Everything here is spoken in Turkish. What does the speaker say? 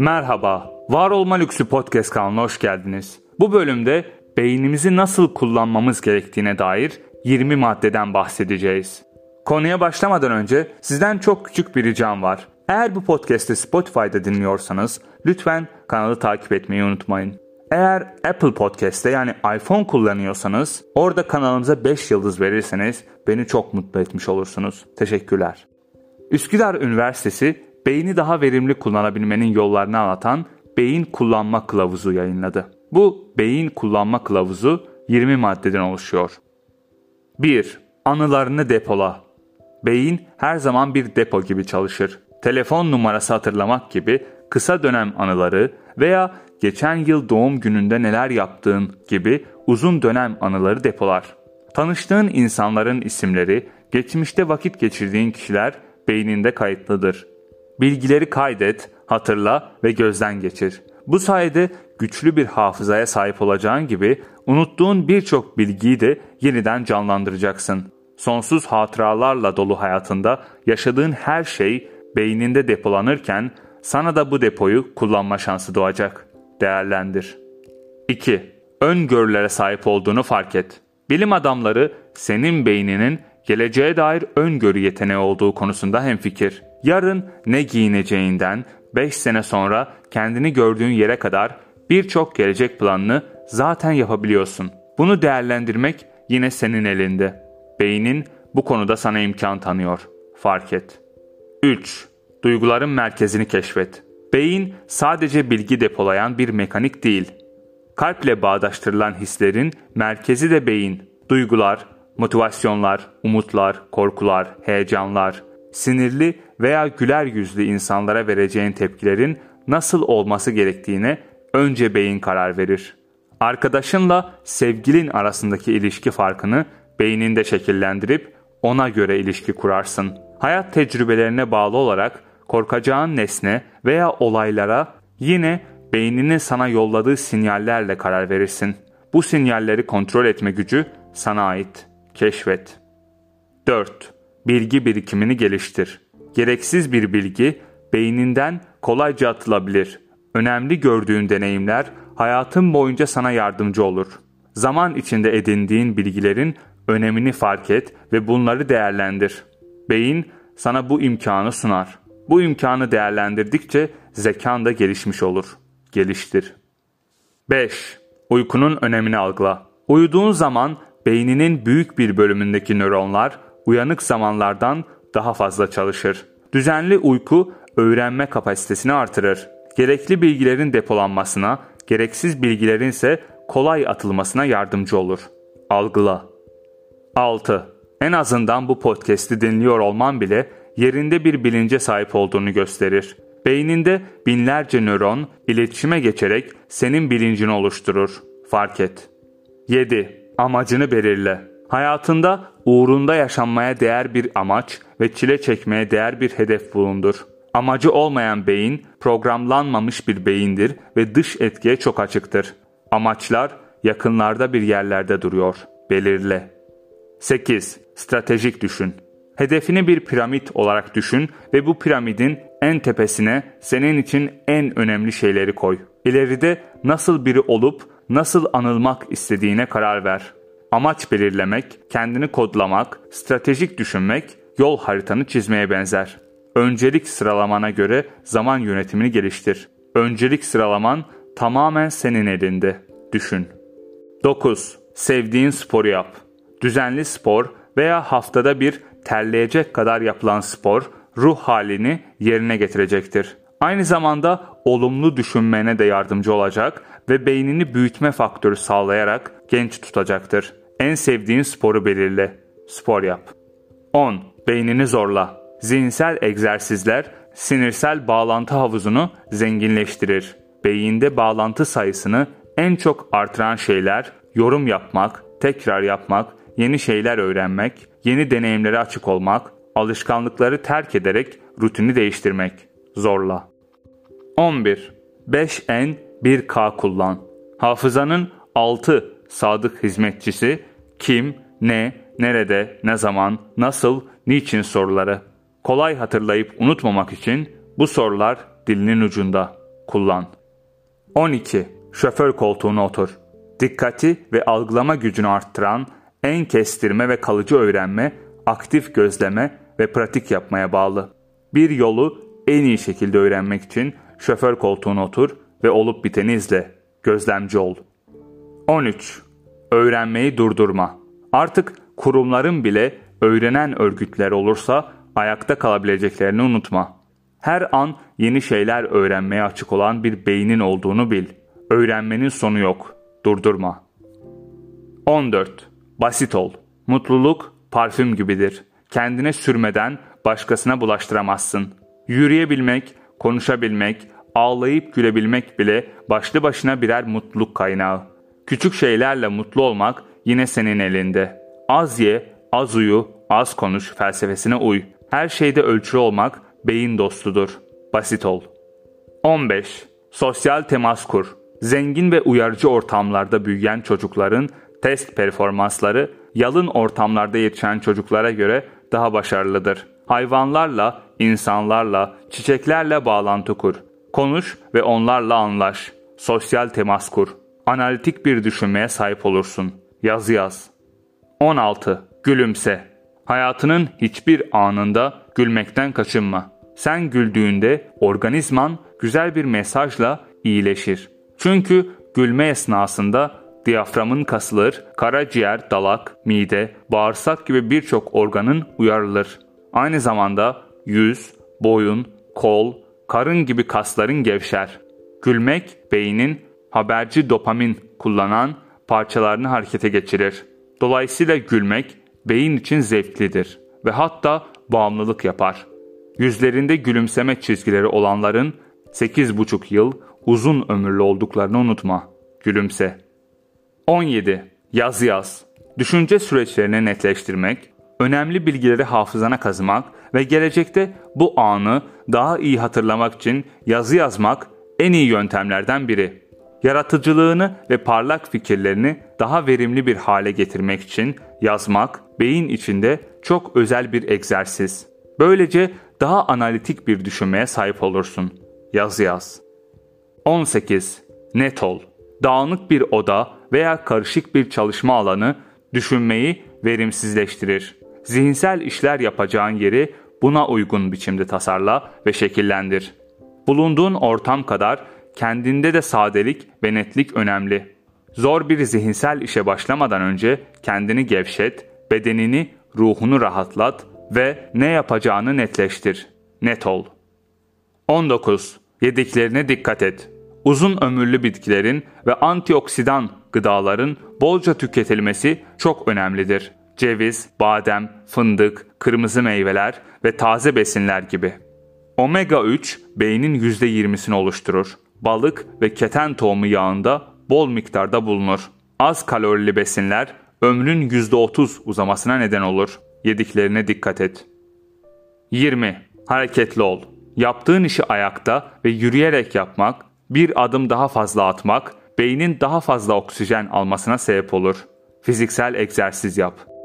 Merhaba, Var Olma Lüksü Podcast kanalına hoş geldiniz. Bu bölümde beynimizi nasıl kullanmamız gerektiğine dair 20 maddeden bahsedeceğiz. Konuya başlamadan önce sizden çok küçük bir ricam var. Eğer bu podcast'i Spotify'da dinliyorsanız lütfen kanalı takip etmeyi unutmayın. Eğer Apple Podcast'te yani iPhone kullanıyorsanız orada kanalımıza 5 yıldız verirseniz beni çok mutlu etmiş olursunuz. Teşekkürler. Üsküdar Üniversitesi beyni daha verimli kullanabilmenin yollarını anlatan Beyin Kullanma Kılavuzu yayınladı. Bu Beyin Kullanma Kılavuzu 20 maddeden oluşuyor. 1. Anılarını depola. Beyin her zaman bir depo gibi çalışır. Telefon numarası hatırlamak gibi kısa dönem anıları veya geçen yıl doğum gününde neler yaptığın gibi uzun dönem anıları depolar. Tanıştığın insanların isimleri, geçmişte vakit geçirdiğin kişiler beyninde kayıtlıdır. Bilgileri kaydet, hatırla ve gözden geçir. Bu sayede güçlü bir hafızaya sahip olacağın gibi unuttuğun birçok bilgiyi de yeniden canlandıracaksın. Sonsuz hatıralarla dolu hayatında yaşadığın her şey beyninde depolanırken sana da bu depoyu kullanma şansı doğacak. Değerlendir. 2. Öngörülere sahip olduğunu fark et. Bilim adamları senin beyninin geleceğe dair öngörü yeteneği olduğu konusunda hemfikir. Yarın ne giyineceğinden 5 sene sonra kendini gördüğün yere kadar birçok gelecek planını zaten yapabiliyorsun. Bunu değerlendirmek yine senin elinde. Beynin bu konuda sana imkan tanıyor. Fark et. 3. Duyguların merkezini keşfet. Beyin sadece bilgi depolayan bir mekanik değil. Kalple bağdaştırılan hislerin merkezi de beyin. Duygular, motivasyonlar, umutlar, korkular, heyecanlar, sinirli veya güler yüzlü insanlara vereceğin tepkilerin nasıl olması gerektiğine önce beyin karar verir. Arkadaşınla sevgilin arasındaki ilişki farkını beyninde şekillendirip ona göre ilişki kurarsın. Hayat tecrübelerine bağlı olarak korkacağın nesne veya olaylara yine beyninin sana yolladığı sinyallerle karar verirsin. Bu sinyalleri kontrol etme gücü sana ait. Keşfet. 4. Bilgi birikimini geliştir. Gereksiz bir bilgi beyninden kolayca atılabilir. Önemli gördüğün deneyimler hayatın boyunca sana yardımcı olur. Zaman içinde edindiğin bilgilerin önemini fark et ve bunları değerlendir. Beyin sana bu imkanı sunar. Bu imkanı değerlendirdikçe zekan da gelişmiş olur. Geliştir. 5. Uykunun önemini algıla. Uyuduğun zaman beyninin büyük bir bölümündeki nöronlar uyanık zamanlardan daha fazla çalışır. Düzenli uyku öğrenme kapasitesini artırır. Gerekli bilgilerin depolanmasına, gereksiz bilgilerin ise kolay atılmasına yardımcı olur. Algıla. 6. En azından bu podcast'i dinliyor olman bile yerinde bir bilince sahip olduğunu gösterir. Beyninde binlerce nöron iletişime geçerek senin bilincini oluşturur. Fark et. 7. Amacını belirle. Hayatında uğrunda yaşanmaya değer bir amaç ve çile çekmeye değer bir hedef bulundur. Amacı olmayan beyin programlanmamış bir beyindir ve dış etkiye çok açıktır. Amaçlar yakınlarda bir yerlerde duruyor. Belirle. 8. Stratejik düşün. Hedefini bir piramit olarak düşün ve bu piramidin en tepesine senin için en önemli şeyleri koy. İleride nasıl biri olup nasıl anılmak istediğine karar ver. Amaç belirlemek, kendini kodlamak, stratejik düşünmek yol haritanı çizmeye benzer. Öncelik sıralamana göre zaman yönetimini geliştir. Öncelik sıralaman tamamen senin elinde. Düşün. 9. Sevdiğin sporu yap. Düzenli spor veya haftada bir terleyecek kadar yapılan spor ruh halini yerine getirecektir. Aynı zamanda olumlu düşünmene de yardımcı olacak ve beynini büyütme faktörü sağlayarak genç tutacaktır. En sevdiğin sporu belirle. Spor yap. 10. Beynini zorla. Zihinsel egzersizler sinirsel bağlantı havuzunu zenginleştirir. Beyinde bağlantı sayısını en çok artıran şeyler yorum yapmak, tekrar yapmak, yeni şeyler öğrenmek, yeni deneyimlere açık olmak, alışkanlıkları terk ederek rutini değiştirmek. Zorla. 11. 5N 1K kullan. Hafızanın 6 sadık hizmetçisi kim, ne, nerede, ne zaman, nasıl, niçin soruları. Kolay hatırlayıp unutmamak için bu sorular dilinin ucunda. kullan. 12. Şoför koltuğuna otur. Dikkati ve algılama gücünü arttıran en kestirme ve kalıcı öğrenme, aktif gözleme ve pratik yapmaya bağlı. Bir yolu en iyi şekilde öğrenmek için şoför koltuğuna otur ve olup biteni izle. Gözlemci ol. 13. Öğrenmeyi durdurma. Artık kurumların bile öğrenen örgütler olursa ayakta kalabileceklerini unutma. Her an yeni şeyler öğrenmeye açık olan bir beynin olduğunu bil. Öğrenmenin sonu yok. Durdurma. 14. Basit ol. Mutluluk parfüm gibidir. Kendine sürmeden başkasına bulaştıramazsın. Yürüyebilmek, konuşabilmek, ağlayıp gülebilmek bile başlı başına birer mutluluk kaynağı. Küçük şeylerle mutlu olmak yine senin elinde. Az ye, az uyu, az konuş felsefesine uy. Her şeyde ölçülü olmak beyin dostudur. Basit ol. 15. Sosyal temas kur. Zengin ve uyarıcı ortamlarda büyüyen çocukların test performansları yalın ortamlarda yetişen çocuklara göre daha başarılıdır. Hayvanlarla, insanlarla, çiçeklerle bağlantı kur. Konuş ve onlarla anlaş. Sosyal temas kur. Analitik bir düşünmeye sahip olursun. Yazı yaz. 16. Gülümse. Hayatının hiçbir anında gülmekten kaçınma. Sen güldüğünde organizman güzel bir mesajla iyileşir. Çünkü gülme esnasında diyaframın kasılır, karaciğer, dalak, mide, bağırsak gibi birçok organın uyarılır. Aynı zamanda yüz, boyun, kol, karın gibi kasların gevşer. Gülmek beynin haberci dopamin kullanan parçalarını harekete geçirir. Dolayısıyla gülmek beyin için zevklidir ve hatta bağımlılık yapar. Yüzlerinde gülümseme çizgileri olanların 8,5 yıl uzun ömürlü olduklarını unutma. Gülümse. 17. Yaz yaz. Düşünce süreçlerini netleştirmek, önemli bilgileri hafızana kazımak ve gelecekte bu anı daha iyi hatırlamak için yazı yazmak en iyi yöntemlerden biri. Yaratıcılığını ve parlak fikirlerini daha verimli bir hale getirmek için yazmak beyin içinde çok özel bir egzersiz. Böylece daha analitik bir düşünmeye sahip olursun. Yaz yaz. 18. Net ol. Dağınık bir oda veya karışık bir çalışma alanı düşünmeyi verimsizleştirir. Zihinsel işler yapacağın yeri buna uygun biçimde tasarla ve şekillendir. Bulunduğun ortam kadar kendinde de sadelik ve netlik önemli. Zor bir zihinsel işe başlamadan önce kendini gevşet, bedenini, ruhunu rahatlat ve ne yapacağını netleştir. Net ol. 19. Yediklerine dikkat et. Uzun ömürlü bitkilerin ve antioksidan gıdaların bolca tüketilmesi çok önemlidir. Ceviz, badem, fındık, kırmızı meyveler ve taze besinler gibi. Omega 3 beynin %20'sini oluşturur. Balık ve keten tohumu yağında bol miktarda bulunur. Az kalorili besinler ömrün %30 uzamasına neden olur. Yediklerine dikkat et. 20. Hareketli ol. Yaptığın işi ayakta ve yürüyerek yapmak, bir adım daha fazla atmak, beynin daha fazla oksijen almasına sebep olur. Fiziksel egzersiz yap.